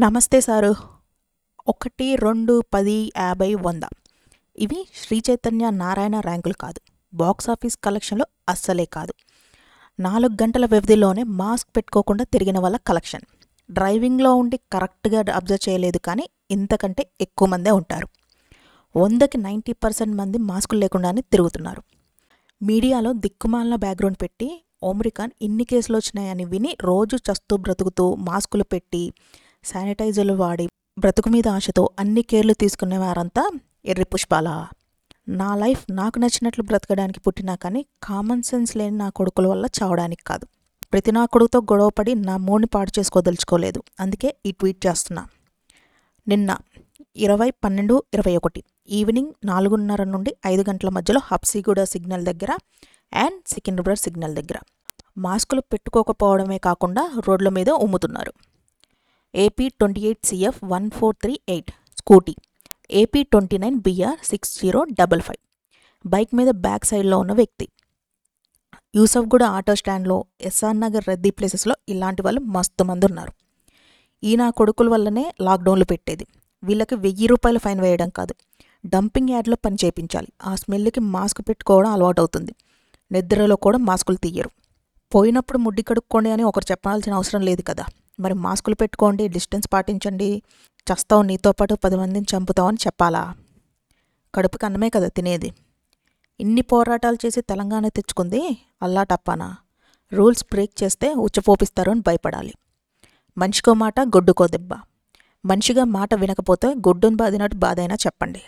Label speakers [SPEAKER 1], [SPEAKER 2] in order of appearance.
[SPEAKER 1] నమస్తే సారు. ఒకటి రెండు పది యాభై వంద. ఇవి శ్రీ చైతన్య నారాయణ ర్యాంకులు కాదు. బాక్స్ ఆఫీస్ కలెక్షన్లో అస్సలే కాదు. నాలుగు గంటల వ్యవధిలోనే మాస్క్ పెట్టుకోకుండా తిరిగిన వాళ్ళ కలెక్షన్. డ్రైవింగ్లో ఉండి కరెక్ట్గా అబ్జర్వ్ చేయలేదు కానీ ఇంతకంటే ఎక్కువ మందే ఉంటారు. వందకి నైంటీ పర్సెంట్ మంది మాస్కులు లేకుండానే తిరుగుతున్నారు. మీడియాలో దిక్కుమాలిన బ్యాక్గ్రౌండ్ పెట్టి ఓమ్రికాన్ ఇన్ని కేసులు వచ్చినాయని విని రోజు చస్తూ బ్రతుకుతూ మాస్కులు పెట్టి శానిటైజర్లు వాడి బ్రతుకు మీద ఆశతో అన్ని కేర్లు తీసుకునే వారంతా ఎర్రి పుష్పాల? నా లైఫ్ నాకు నచ్చినట్లు బ్రతకడానికి పుట్టినా కానీ కామన్ సెన్స్ లేని నా కొడుకుల వల్ల చావడానికి కాదు. ప్రతి నా కొడుకుతో గొడవపడి నా మూడ్ని పాడు చేసుకోదలుచుకోలేదు. అందుకే ఈ ట్వీట్ చేస్తున్నా. నిన్న ఇరవై పన్నెండు ఇరవై ఒకటి ఈవినింగ్ నాలుగున్నర నుండి ఐదు గంటల మధ్యలో హబ్సిగూడ సిగ్నల్ దగ్గర అండ్ సికింద్రాబాద్ సిగ్నల్ దగ్గర. మాస్కులు పెట్టుకోకపోవడమే కాకుండా రోడ్ల మీద ఉమ్ముతున్నారు. AP twenty eight CF one four three eight scooty. AP twenty nine BR six zero double five. Bike మీద బ్యాక్ సైడ్లో ఉన్న వ్యక్తి. యూసఫ్గూడ ఆటో స్టాండ్లో ఎస్ఆర్ నగర్ రద్దీ ప్లేసెస్లో ఇలాంటి వాళ్ళు మస్తు మంది ఉన్నారు. ఈ నా కొడుకుల వల్లనే లాక్డౌన్లు పెట్టేది. వీళ్ళకి వెయ్యి రూపాయలు ఫైన్ వేయడం కాదు. డంపింగ్ యార్డ్లో పని చేయించాలి ఆ స్మెల్కి మాస్క్ పెట్టుకోవడం అలవాటు అవుతుంది నిద్రలో కూడా మాస్కులు తీయరు. పోయినప్పుడు ముడ్డి కడుక్కోండి అని ఒకరు చెప్పాల్సిన అవసరం లేదు కదా. మరి మాస్కులు పెట్టుకోండి డిస్టెన్స్ పాటించండి చస్తావు నీతో పాటు పది మందిని చంపుతావు అని చెప్పాలా? కడుపుకి అన్నమే కదా తినేది. ఇన్ని పోరాటాలు చేసి తెలంగాణ తెచ్చుకుంది అల్లా టప్పానా? రూల్స్ బ్రేక్ చేస్తే ఉచ్చపోపిస్తారు అని భయపడాలి. మనిషికో మాట గొడ్డుకో దెబ్బ. మనిషిగా మాట వినకపోతే గొడ్డును బాదినట్టు బాధైనా చెప్పండి.